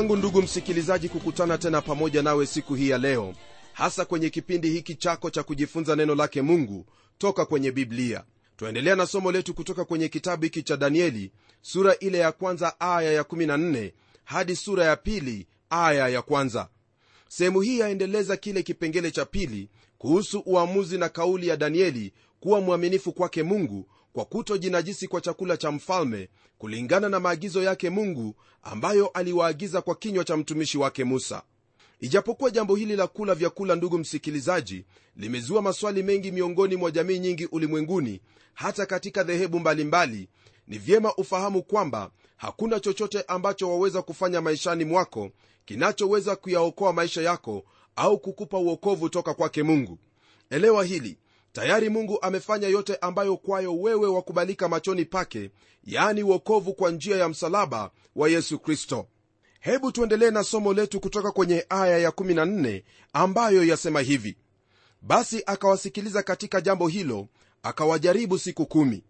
yangu ndugu msikilizaji kukutana tena pamoja nawe siku hii ya leo hasa kwenye kipindi hiki chako cha kujifunza neno lake mungu toka kwenye biblia. Twaendelea na somo letu kutoka kwenye kitabu hiki cha danieli sura ile ya kwanza aya ya 14 hadi sura ya pili aya ya kwanza. Sehemu hii yaendeleza kile kipengele cha pili kuhusu uamuzi na kauli ya danieli kuwa mwaminifu kwake mungu kwa kutojinajisi kwa chakula cha mfalme kulingana na maagizo yake mungu ambayo aliwaagiza kwa kinywa cha mtumishi wake musa. Ijapokuwa jambo hili la kula vyakula ndugu msikilizaji limezua maswali mengi miongoni mwa jamii nyingi ulimwenguni hata katika dhehebu mbalimbali ni vyema ufahamu kwamba hakuna chochote ambacho waweza kufanya maishani mwako kinachoweza kuyaokoa maisha yako au kukupa uokovu toka kwake mungu. Elewa hili tayari mungu amefanya yote ambayo kwayo wewe wakubalika machoni pake yaani uokovu kwa njia ya msalaba wa yesu kristo. Hebu tuendelee na somo letu kutoka kwenye aya ya14 ambayo yasema hivi. Basi akawasikiliza katika jambo hilo akawajaribu siku kumi.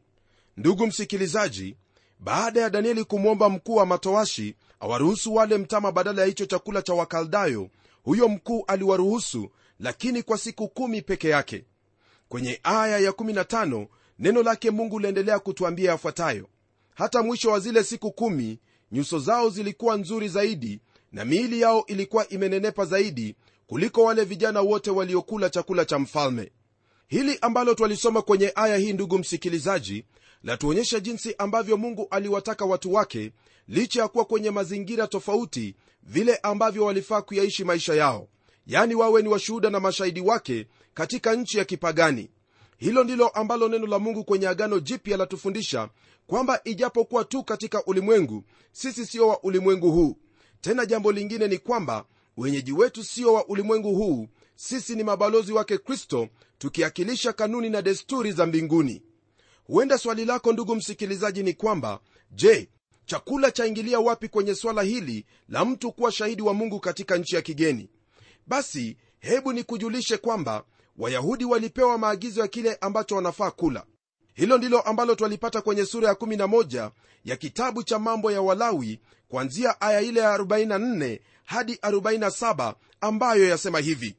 Ndugu msikilizaji baada ya danieli kumwomba mkuu wa matoashi awaruhusu wale mtama badala ya hicho chakula cha wakaldayo huyo mkuu aliwaruhusu lakini kwa siku kumi peke yake kwenye aya ya15 neno lake mungu liendelea kutuambia yafuatayo. Hata mwisho wa zile siku kumi nyuso zao zilikuwa nzuri zaidi na miili yao ilikuwa imenenepa zaidi kuliko wale vijana wote waliokula chakula cha mfalme. Hili ambalo twalisoma kwenye aya hii ndugu msikilizaji latuonyesha jinsi ambavyo mungu aliwataka watu wake licha ya kuwa kwenye mazingira tofauti vile ambavyo walifaa kuyaishi maisha yao. Yani wawe ni washuhuda na mashahidi wake katika nchi ya kipagani. Hilo ndilo ambalo neno la mungu kwenye agano jipya latufundisha kwamba ijapokuwa tu katika ulimwengu sisi sio wa ulimwengu huu. Tena jambo lingine ni kwamba wenyeji wetu sio wa ulimwengu huu. Sisi ni mabalozi wake kristo tukiakilisha kanuni na desturi za mbinguni. Huenda swali lako ndugu msikilizaji ni kwamba je chakula chaingilia wapi kwenye swala hili la mtu kuwa shahidi wa mungu katika nchi ya kigeni? Basi hebu nikujulishe kwamba wayahudi walipewa maagizo ya kile ambacho wanafaa kula. Hilo ndilo ambalo twalipata kwenye sura ya 11 ya kitabu cha mambo ya walawi kuanzia aya ile ya 44 hadi 47 ambayo yasema hivi.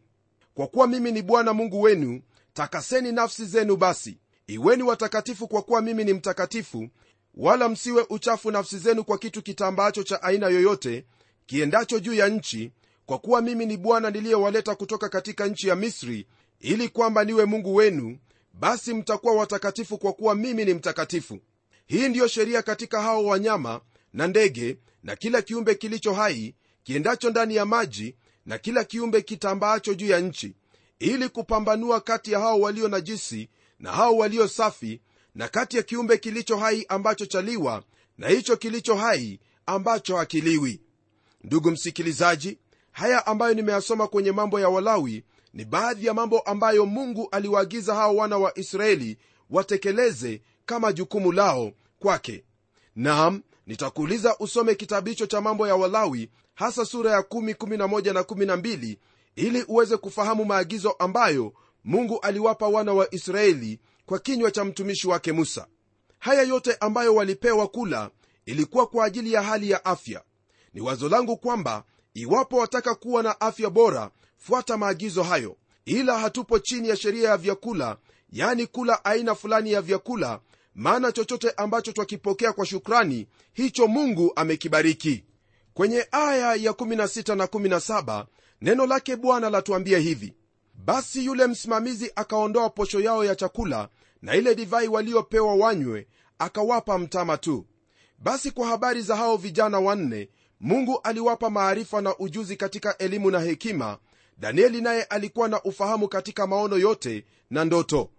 Kwa kuwa mimi ni bwana mungu wenu takaseni nafsi zenu basi. Iweni watakatifu kwa kuwa mimi ni mtakatifu wala msiwe uchafu nafsi zenu kwa kitu kitambaacho cha aina yoyote kiendacho juu ya nchi kwa kuwa mimi ni bwana niliyewaleta kutoka katika nchi ya misri ili kwamba niwe mungu wenu basi mtakuwa watakatifu kwa kuwa mimi ni mtakatifu. Hii ndiyo sheria katika hao wanyama na ndege na kila kiumbe kilicho hai kiendacho ndani ya maji na kila kiumbe kitambaacho juu ya nchi ili kupambanua kati ya hao walio najisi na hao walio safi na kati ya kiumbe kilicho hai ambacho chaliwa na hicho kilicho hai ambacho hakiliwi. Ndugu msikilizaji haya ambayo nimeyasoma kwenye mambo ya walawi ni baadhi ya mambo ambayo mungu aliwaagiza hao wana wa israeli watekeleze kama jukumu lao kwake. Nam nitakuuliza usome kitabu hicho cha mambo ya walawi hasa sura ya 1 11 na 12 ili uweze kufahamu maagizo ambayo mungu aliwapa wana wa israeli kwa kinywa cha mtumishi wake musa. Haya yote ambayo walipewa kula ilikuwa kwa ajili ya hali ya afya. Ni wazo langu kwamba iwapo wataka kuwa na afya bora fuata maagizo hayo. Ila hatupo chini ya sheria ya vyakula yani kula aina fulani ya vyakula maana chochote ambacho twakipokea kwa shukrani hicho mungu amekibariki. Kwenye aya ya 16 na 17 neno lake bwana latuambia hivi. Basi yule msimamizi akaondoa posho yao ya chakula na ile divai waliopewa wanywe akawapa mtama tu. Basi kwa habari za hao vijana wanne mungu aliwapa maarifa na ujuzi katika elimu na hekima danieli naye alikuwa na ufahamu katika maono yote na ndoto.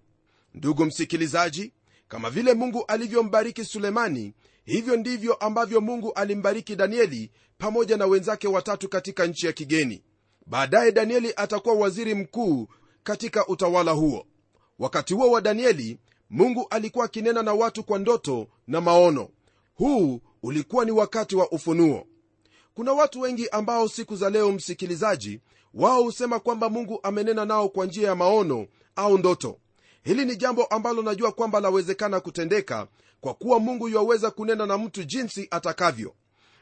Ndugu msikilizaji kama vile mungu alivyombariki sulemani hivyo ndivyo ambavyo mungu alimbariki danieli pamoja na wenzake watatu katika nchi ya kigeni. Baadaye danieli atakuwa waziri mkuu katika utawala huo. Wakati huo wa danieli mungu alikuwa akinena na watu kwa ndoto na maono. Huu ulikuwa ni wakati wa ufunuo kuna watu wengi ambao siku za leo msikilizaji wao husema kwamba mungu amenena nao kwa njia ya maono au ndoto. Hili ni jambo ambalo najua kwamba lawezekana kutendeka kwa kuwa mungu yuwaweza kunena na mtu jinsi atakavyo.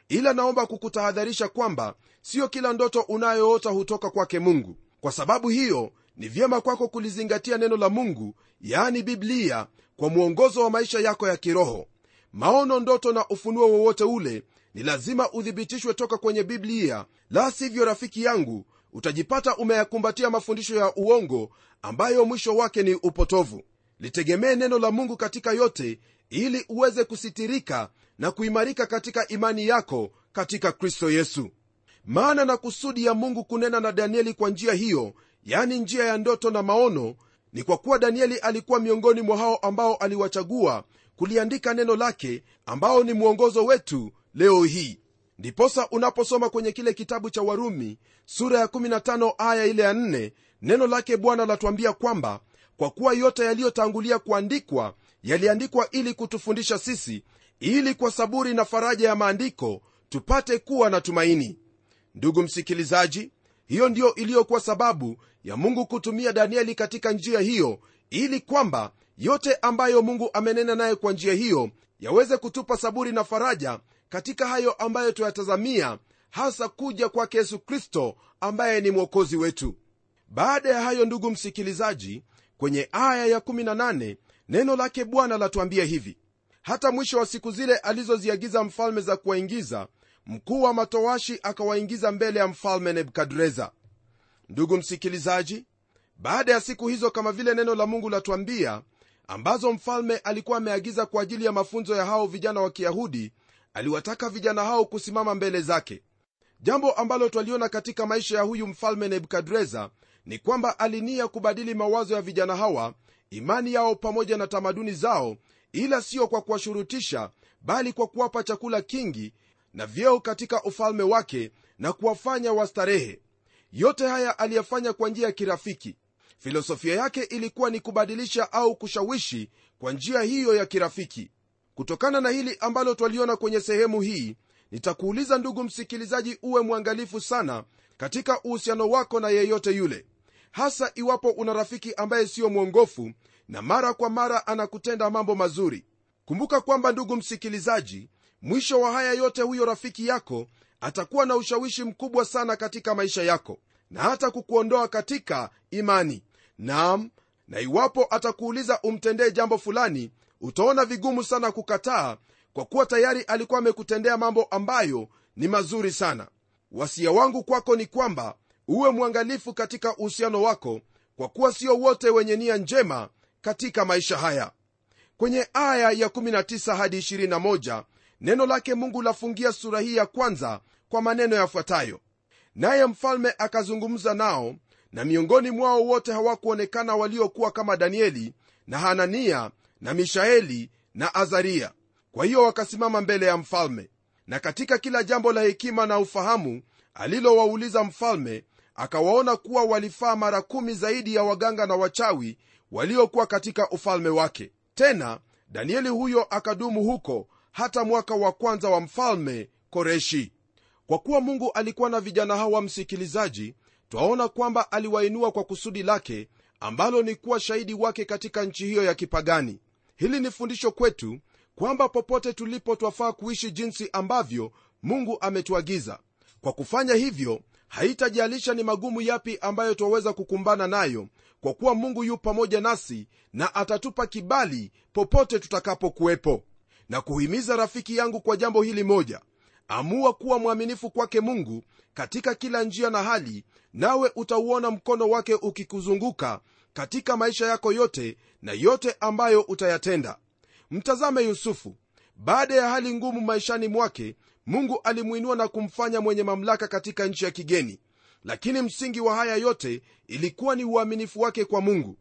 Ila naomba kukutahadharisha kwamba siyo kila ndoto unayoota hutoka kwake mungu. Kwa sababu hiyo ni vyema kwako kulizingatia neno la mungu yaani biblia kwa mwongozo wa maisha yako ya kiroho. Maono ndoto na ufunuo wowote ule ni lazima uthibitishwe toka kwenye biblia la sivyo rafiki yangu utajipata umeyakumbatia mafundisho ya uongo ambayo mwisho wake ni upotovu. Litegemee neno la mungu katika yote ili uweze kusitirika na kuimarika katika imani yako katika kristo yesu. Maana na kusudi ya mungu kunena na danieli kwa njia hiyo yani njia ya ndoto na maono ni kwa kuwa danieli alikuwa miongoni mwa hao ambao aliwachagua kuliandika neno lake ambao ni mwongozo wetu leo hii ndiposa unaposoma kwenye kile kitabu cha warumi sura ya 15 aya ile ya 4 neno lake bwana latuambia kwamba kwa kuwa yote yaliyotangulia kuandikwa yaliandikwa ili kutufundisha sisi ili kwa saburi na faraja ya maandiko tupate kuwa na tumaini. Ndugu msikilizaji hiyo ndiyo iliyokuwa sababu ya mungu kutumia danieli katika njia hiyo ili kwamba yote ambayo mungu amenena naye kwa njia hiyo yaweze kutupa saburi na faraja katika hayo ambayo tuyatazamia hasa kuja kwake yesu kristo ambaye ni mwokozi wetu. Baada ya hayo ndugu msikilizaji kwenye aya ya18 neno lake bwana latuambia hivi. Hata mwisho wa siku zile alizoziagiza mfalme za kuwaingiza mkuu wa matowashi akawaingiza mbele ya mfalme nebukadreza. Ndugu msikilizaji baada ya siku hizo kama vile neno la mungu latuambia ambazo mfalme alikuwa ameagiza kwa ajili ya mafunzo ya hao vijana wa kiyahudi aliwataka vijana hao kusimama mbele zake. Jambo ambalo twaliona katika maisha ya huyu mfalme nebukadreza ni kwamba alinia kubadili mawazo ya vijana hawa imani yao pamoja na tamaduni zao ila sio kwa kuwashurutisha bali kwa kuwapa chakula kingi na vyeo katika ufalme wake na kuwafanya wastarehe. Yote haya aliyafanya kwa njia ya kirafiki. Filosofia yake ilikuwa ni kubadilisha au kushawishi kwa njia hiyo ya kirafiki kutokana na hili ambalo twaliona kwenye sehemu hii nitakuuliza ndugu msikilizaji uwe mwangalifu sana katika uhusiano wako na yeyote yule hasa iwapo una rafiki ambaye siyo mwongofu na mara kwa mara anakutenda mambo mazuri. Kumbuka kwamba ndugu msikilizaji mwisho wa haya yote huyo rafiki yako atakuwa na ushawishi mkubwa sana katika maisha yako na hata kukuondoa katika imani. Naam na iwapo atakuuliza umtendee jambo fulani utaona vigumu sana kukataa kwa kuwa tayari alikuwa amekutendea mambo ambayo ni mazuri sana. Wasia wangu kwako ni kwamba uwe mwangalifu katika uhusiano wako kwa kuwa sio wote wenye nia njema katika maisha haya. Kwenye aya ya 19 hadi 21 neno lake mungu lafungia sura hii ya kwanza kwa maneno yafuatayo. Naye mfalme akazungumza nao na miongoni mwao wote hawakuonekana waliokuwa kama danieli na hanania na mishaeli na azaria. Kwa hiyo wakasimama mbele ya mfalme. Na katika kila jambo la hekima na ufahamu alilowauliza mfalme akawaona kuwa walifaa mara kumi zaidi ya waganga na wachawi waliokuwa katika ufalme wake. Tena danieli huyo akadumu huko hata mwaka wa kwanza wa mfalme koreshi. Kwa kuwa mungu alikuwa na vijana hawa msikilizaji twaona kwamba aliwainua kwa kusudi lake ambalo ni kuwa shahidi wake katika nchi hiyo ya kipagani hili ni fundisho kwetu kwamba popote tulipo twafaa kuishi jinsi ambavyo mungu ametuagiza. Kwa kufanya hivyo haitajalisha ni magumu yapi ambayo twaweza kukumbana nayo kwa kuwa mungu yu pamoja nasi na atatupa kibali popote tutakapokuwepo. Na kuhimiza rafiki yangu kwa jambo hili moja amua kuwa mwaminifu kwake mungu katika kila njia na hali nawe utauona mkono wake ukikuzunguka katika maisha yako yote na yote ambayo utayatenda. Mtazame yusufu. Baada ya hali ngumu maishani mwake mungu alimwinua na kumfanya mwenye mamlaka katika nchi ya kigeni. Lakini msingi wa haya yote ilikuwa ni uaminifu wake kwa mungu.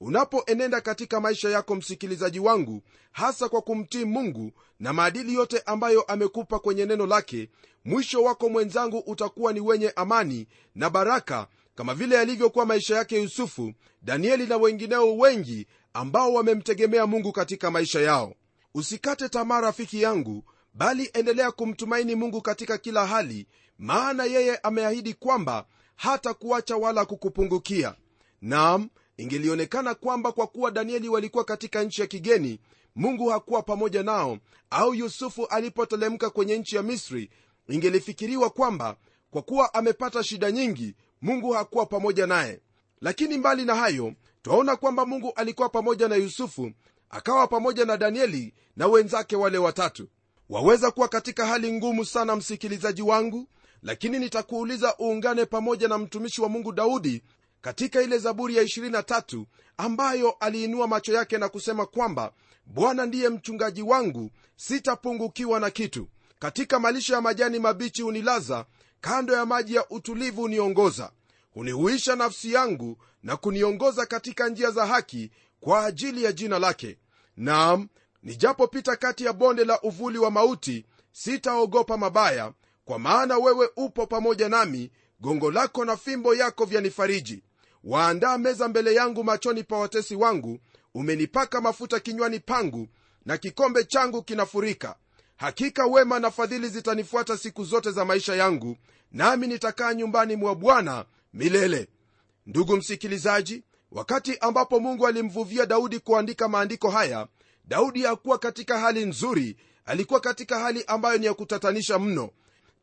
Unapoenenda katika maisha yako msikilizaji wangu hasa kwa kumtii mungu na maadili yote ambayo amekupa kwenye neno lake mwisho wako mwenzangu utakuwa ni wenye amani na baraka kama vile yalivyokuwa maisha yake yusufu danieli na wengineo wengi ambao wamemtegemea mungu katika maisha yao. Usikate tamaa rafiki yangu bali endelea kumtumaini mungu katika kila hali maana yeye ameahidi kwamba hata kuacha wala kukupungukia. Nam ingelionekana kwamba kwa kuwa danieli walikuwa katika nchi ya kigeni mungu hakuwa pamoja nao au yusufu alipotelemka kwenye nchi ya misri ingelifikiriwa kwamba kwa kuwa amepata shida nyingi mungu hakuwa pamoja naye. Lakini mbali na hayo twaona kwamba mungu alikuwa pamoja na yusufu akawa pamoja na danieli na wenzake wale watatu. Waweza kuwa katika hali ngumu sana msikilizaji wangu lakini nitakuuliza uungane pamoja na mtumishi wa mungu daudi katika ile zaburi ya 23 ambayo aliinua macho yake na kusema kwamba bwana ndiye mchungaji wangu sitapungukiwa na kitu. Katika malisho ya majani mabichi hunilaza kando ya maji ya utulivu huniongoza hunihuisha nafsi yangu na kuniongoza katika njia za haki kwa ajili ya jina lake. Naam nijapopita kati ya bonde la uvuli wa mauti sitaogopa mabaya kwa maana wewe upo pamoja nami gongo lako na fimbo yako vyanifariji. Waandaa meza mbele yangu machoni pa watesi wangu umenipaka mafuta kinywani pangu na kikombe changu kinafurika hakika wema na fadhili zitanifuata siku zote za maisha yangu nami nitakaa nyumbani mwa bwana milele. Ndugu msikilizaji wakati ambapo mungu alimvuvia daudi kuandika maandiko haya daudi hakuwa katika hali nzuri alikuwa katika hali ambayo ni ya kutatanisha mno.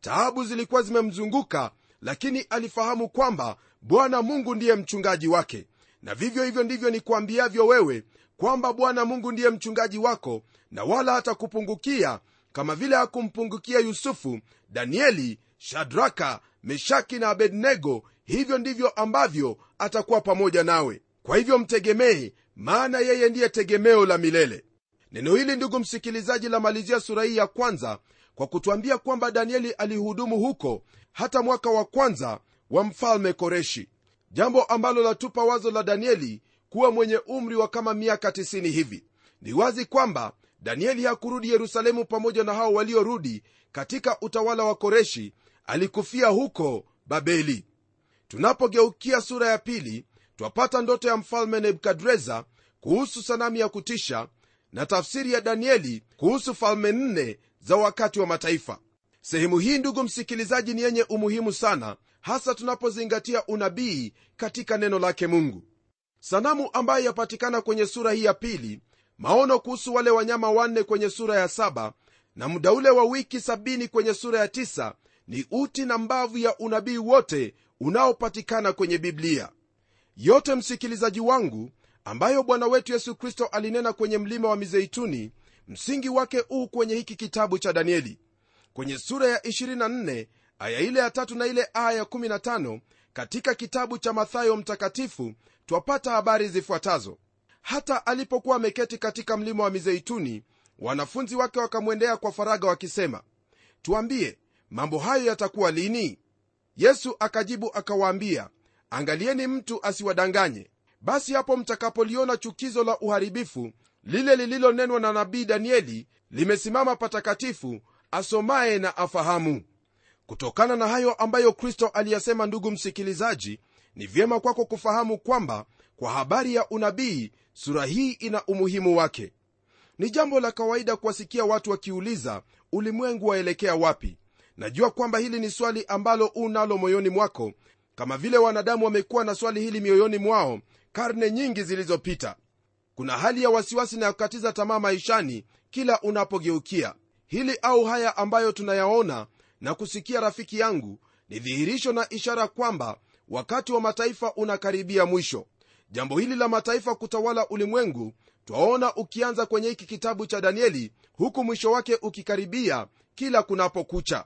Taabu zilikuwa zimemzunguka lakini alifahamu kwamba bwana mungu ndiye mchungaji wake. Na vivyo hivyo ndivyo nikuambiavyo wewe kwamba bwana mungu ndiye mchungaji wako na wala hatakupungukia kama vile hakumpungukia yusufu danieli shadraka meshaki na abednego hivyo ndivyo ambavyo atakuwa pamoja nawe. Kwa hivyo mtegemee maana yeye ndiye tegemeo la milele. Neno hili ndugu msikilizaji lamalizia sura hii ya kwanza kwa kutwambia kwamba danieli alihudumu huko hata mwaka wa kwanza wa mfalme koreshi. Jambo ambalo latupa wazo la danieli kuwa mwenye umri wa kama miaka 90 hivi. Ni wazi kwamba danieli hakurudi yerusalemu pamoja na hao waliorudi katika utawala wa koreshi alikufia huko babeli. Tunapogeukia sura ya pili twapata ndoto ya mfalme nebukadreza kuhusu sanamu ya kutisha na tafsiri ya danieli kuhusu falme nne za wakati wa mataifa. Sehemu hii ndugu msikilizaji ni yenye umuhimu sana hasa tunapozingatia unabii katika neno lake mungu. Sanamu ambayo yapatikana kwenye sura hii ya pili maono kuhusu wale wanyama wanne kwenye sura ya saba na muda ule wa wiki sabini kwenye sura ya tisa ni uti na mbavu ya unabii wote unaopatikana kwenye biblia. Yote msikilizaji wangu ambayo bwana wetu yesu kristo alinena kwenye mlima wa mizeituni msingi wake uu kwenye hiki kitabu cha danieli. Kwenye sura ya 24 aya ile ya tatu na ile aya ya 15 katika kitabu cha mathayo mtakatifu twapata habari zifuatazo hata alipokuwa ameketi katika mlima wa mizeituni wanafunzi wake wakamwendea kwa faraga wakisema tuambie mambo hayo yatakuwa lini? Yesu akajibu akawaambia angalieni mtu asiwadanganye. Basi hapo mtakapoliona chukizo la uharibifu lile lililonenwa na nabii danieli limesimama patakatifu asomaye na afahamu. Kutokana na hayo ambayo kristo aliyasema ndugu msikilizaji ni vyema kwako kufahamu kwamba kwa habari ya unabii sura hii ina umuhimu wake. Ni jambo la kawaida kuwasikia watu wakiuliza ulimwengu waelekea wapi? Najua kwamba hili ni swali ambalo unalo moyoni mwako kama vile wanadamu wamekuwa na swali hili mioyoni mwao karne nyingi zilizopita. Kuna hali ya wasiwasi na kukatiza tamaa maishani kila unapogeukia. Hili au haya ambayo tunayaona na kusikia rafiki yangu ni dhihirisho na ishara kwamba wakati wa mataifa unakaribia mwisho jambo hili la mataifa kutawala ulimwengu twaona ukianza kwenye hiki kitabu cha danieli huku mwisho wake ukikaribia kila kunapokucha.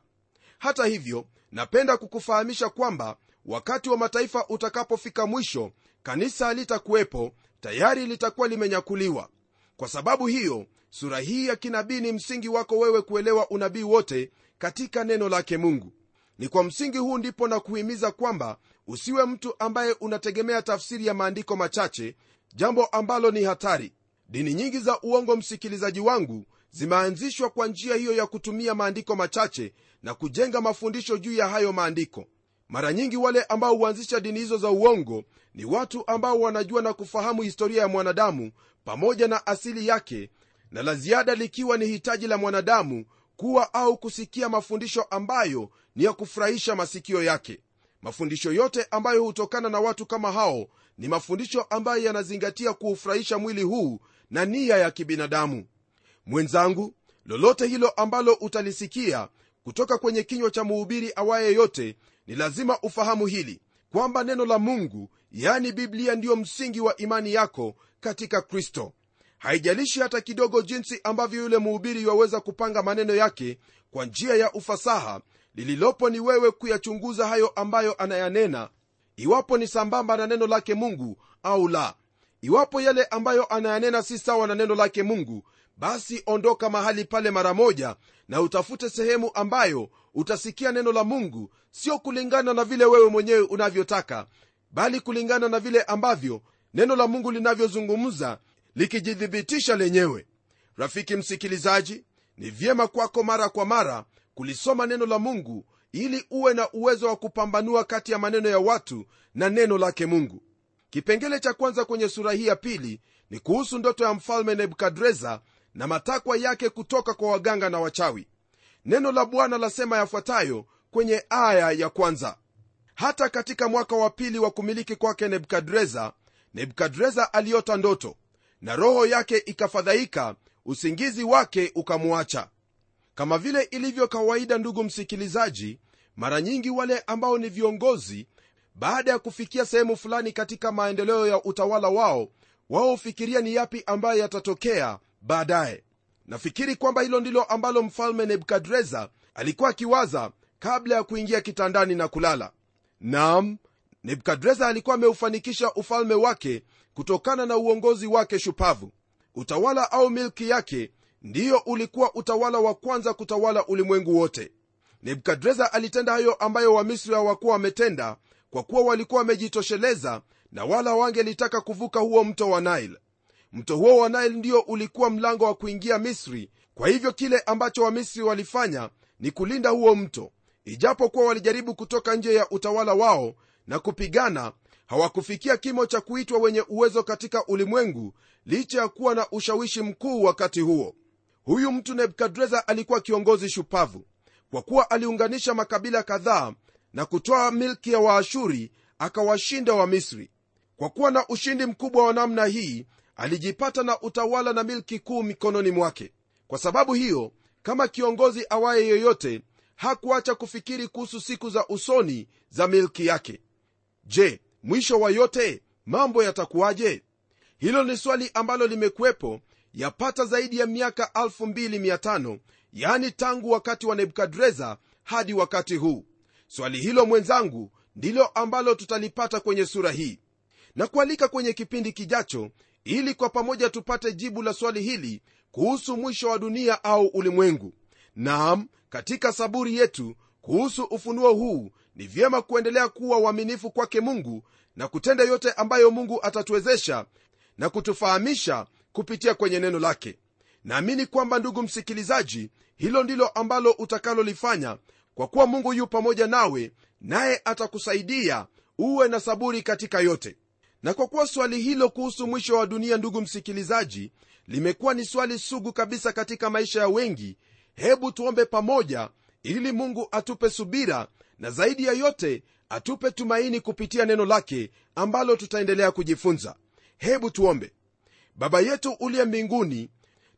Hata hivyo napenda kukufahamisha kwamba wakati wa mataifa utakapofika mwisho kanisa halitakuwepo tayari litakuwa limenyakuliwa. Kwa sababu hiyo sura hii ya kinabii ni msingi wako wewe kuelewa unabii wote katika neno lake mungu ni kwa msingi huu ndipo na kuhimiza kwamba usiwe mtu ambaye unategemea tafsiri ya maandiko machache jambo ambalo ni hatari. Dini nyingi za uongo msikilizaji wangu zimeanzishwa kwa njia hiyo ya kutumia maandiko machache na kujenga mafundisho juu ya hayo maandiko. Mara nyingi wale ambao huanzisha dini hizo za uongo ni watu ambao wanajua na kufahamu historia ya mwanadamu pamoja na asili yake na la ziada likiwa ni hitaji la mwanadamu kuwa au kusikia mafundisho ambayo ni ya kufurahisha masikio yake. Mafundisho yote ambayo hutokana na watu kama hao ni mafundisho ambayo yanazingatia kuufurahisha mwili huu na nia ya kibinadamu. Mwenzangu lolote hilo ambalo utalisikia kutoka kwenye kinywa cha muhubiri awaye yote ni lazima ufahamu hili kwamba neno la mungu yani biblia ndiyo msingi wa imani yako katika kristo. Haijalishi hata kidogo jinsi ambavyo yule mhubiri waweza kupanga maneno yake kwa njia ya ufasaha lililopo ni wewe kuyachunguza hayo ambayo anayanena iwapo ni sambamba na neno lake mungu au la. Iwapo yale ambayo anayanena si sawa na neno lake mungu basi ondoka mahali pale mara moja na utafute sehemu ambayo utasikia neno la mungu sio kulingana na vile wewe mwenyewe unavyotaka bali kulingana na vile ambavyo neno la mungu linavyozungumza likijithibitisha lenyewe. Rafiki msikilizaji ni vyema kwako mara kwa mara kulisoma neno la mungu ili uwe na uwezo wa kupambanua kati ya maneno ya watu na neno lake mungu. Kipengele cha kwanza kwenye sura hii ya pili ni kuhusu ndoto ya mfalme nebukadreza na matakwa yake kutoka kwa waganga na wachawi. Neno la bwana lasema yafuatayo kwenye aya ya kwanza. Hata katika mwaka wa pili wa kumiliki kwake nebukadreza nebukadreza aliota ndoto na roho yake ikafadhaika usingizi wake ukamwacha kama vile ilivyo kawaida ndugu msikilizaji mara nyingi wale ambao ni viongozi baada ya kufikia sehemu fulani katika maendeleo ya utawala wao wao hufikiria ni yapi ambayo yatatokea baadaye. Nafikiri kwamba hilo ndilo ambalo mfalme nebukadreza alikuwa akiwaza kabla ya kuingia kitandani na kulala. Nam nebukadreza alikuwa ameufanikisha ufalme wake kutokana na uongozi wake shupavu. Utawala au milki yake ndiyo ulikuwa utawala wa kwanza kutawala ulimwengu wote. Nebukadreza alitenda hayo ambayo wamisri hawakuwa wametenda kwa kuwa walikuwa wamejitosheleza na wala wangelitaka kuvuka huo mto wa nile. Mto huo wa nile ndio ulikuwa mlango wa kuingia misri. Kwa hivyo kile ambacho wamisri walifanya ni kulinda huo mto. Ijapokuwa walijaribu kutoka nje ya utawala wao na kupigana hawakufikia kimo cha kuitwa wenye uwezo katika ulimwengu licha ya kuwa na ushawishi mkuu wakati huo huyu mtu nebukadreza alikuwa kiongozi shupavu kwa kuwa aliunganisha makabila kadhaa na kutoa milki ya waashuri akawashinda wa misri kwa kuwa na ushindi mkubwa wa namna hii alijipata na utawala na milki kuu mikononi mwake. Kwa sababu hiyo kama kiongozi awaye yoyote hakuacha kufikiri kuhusu siku za usoni za milki yake. Je mwisho wa yote mambo yatakuwaje? Hilo ni swali ambalo limekuwepo yapata zaidi ya miaka 25 yani tangu wakati wa nebukadreza hadi wakati huu. Swali hilo mwenzangu ndilo ambalo tutalipata kwenye sura hii. Na kualika kwenye kipindi kijacho ili kwa pamoja tupate jibu la swali hili kuhusu mwisho wa dunia au ulimwengu. Naam katika saburi yetu kuhusu ufunuo huu ni vyema kuendelea kuwa uaminifu kwake mungu na kutenda yote ambayo mungu atatuwezesha na kutufahamisha kupitia kwenye neno lake. Naamini kwamba ndugu msikilizaji hilo ndilo ambalo utakalolifanya kwa kuwa mungu yu pamoja nawe naye atakusaidia uwe na saburi katika yote. Na kwa kuwa swali hilo kuhusu mwisho wa dunia ndugu msikilizaji limekuwa ni swali sugu kabisa katika maisha ya wengi hebu tuombe pamoja ili mungu atupe subira na zaidi ya yote atupe tumaini kupitia neno lake ambalo tutaendelea kujifunza. Hebu tuombe baba yetu uliye mbinguni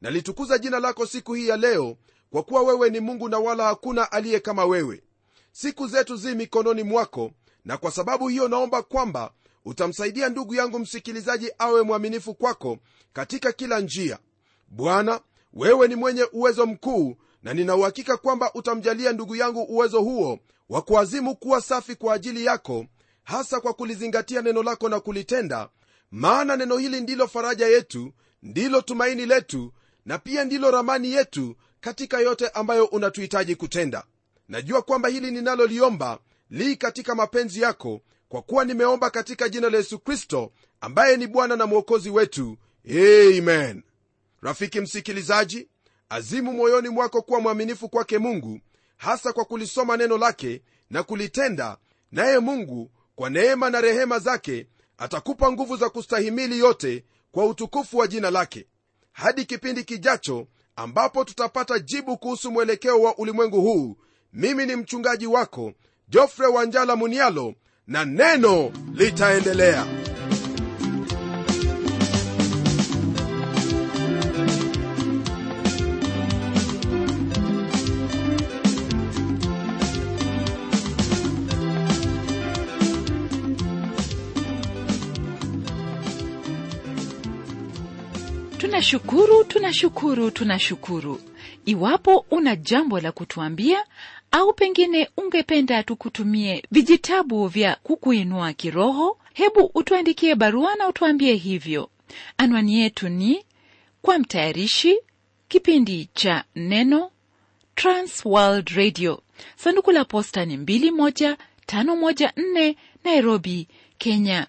nalitukuza jina lako siku hii ya leo kwa kuwa wewe ni mungu na wala hakuna aliye kama wewe. Siku zetu zi mikononi mwako na kwa sababu hiyo naomba kwamba utamsaidia ndugu yangu msikilizaji awe mwaminifu kwako katika kila njia. Bwana wewe ni mwenye uwezo mkuu na ninauhakika kwamba utamjalia ndugu yangu uwezo huo wa kuazimu kuwa safi kwa ajili yako hasa kwa kulizingatia neno lako na kulitenda maana neno hili ndilo faraja yetu ndilo tumaini letu na pia ndilo ramani yetu katika yote ambayo unatuhitaji kutenda. Najua kwamba hili ninaloliomba li katika mapenzi yako kwa kuwa nimeomba katika jina la yesu kristo ambaye ni bwana na mwokozi wetu. Amen. Rafiki msikilizaji azimu moyoni mwako kuwa mwaminifu kwake mungu hasa kwa kulisoma neno lake na kulitenda naye mungu kwa neema na rehema zake atakupa nguvu za kustahimili yote kwa utukufu wa jina lake hadi kipindi kijacho ambapo tutapata jibu kuhusu mwelekeo wa ulimwengu huu. Mimi ni mchungaji wako jofre wanjala munialo na neno litaendelea tunashukuru tunashukuru tunashukuru. Iwapo una jambo la kutuambia au pengine ungependa tukutumie vijitabu vya kukuinua kiroho hebu utuandikie barua na utuambie hivyo. Anwani yetu ni kwa mtayarishi kipindi cha neno transworld radio. Sanduku la posta ni 21514 nairobi kenya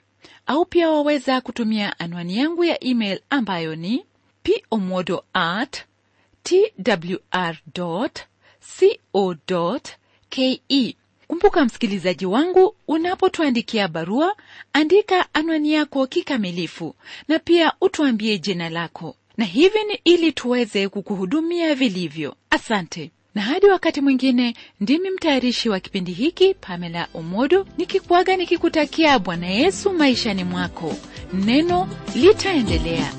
au pia waweza kutumia anwani yangu ya email ambayo ni pomodo at twr co ke kumbuka msikilizaji wangu unapotuandikia barua andika anwani yako kikamilifu na pia utuambie jina lako. Na hivi ni ili tuweze kukuhudumia vilivyo. Asante na hadi wakati mwingine ndimi mtayarishi wa kipindi hiki pamela omodo nikikuaga nikikutakia bwana yesu maishani mwako. Neno litaendelea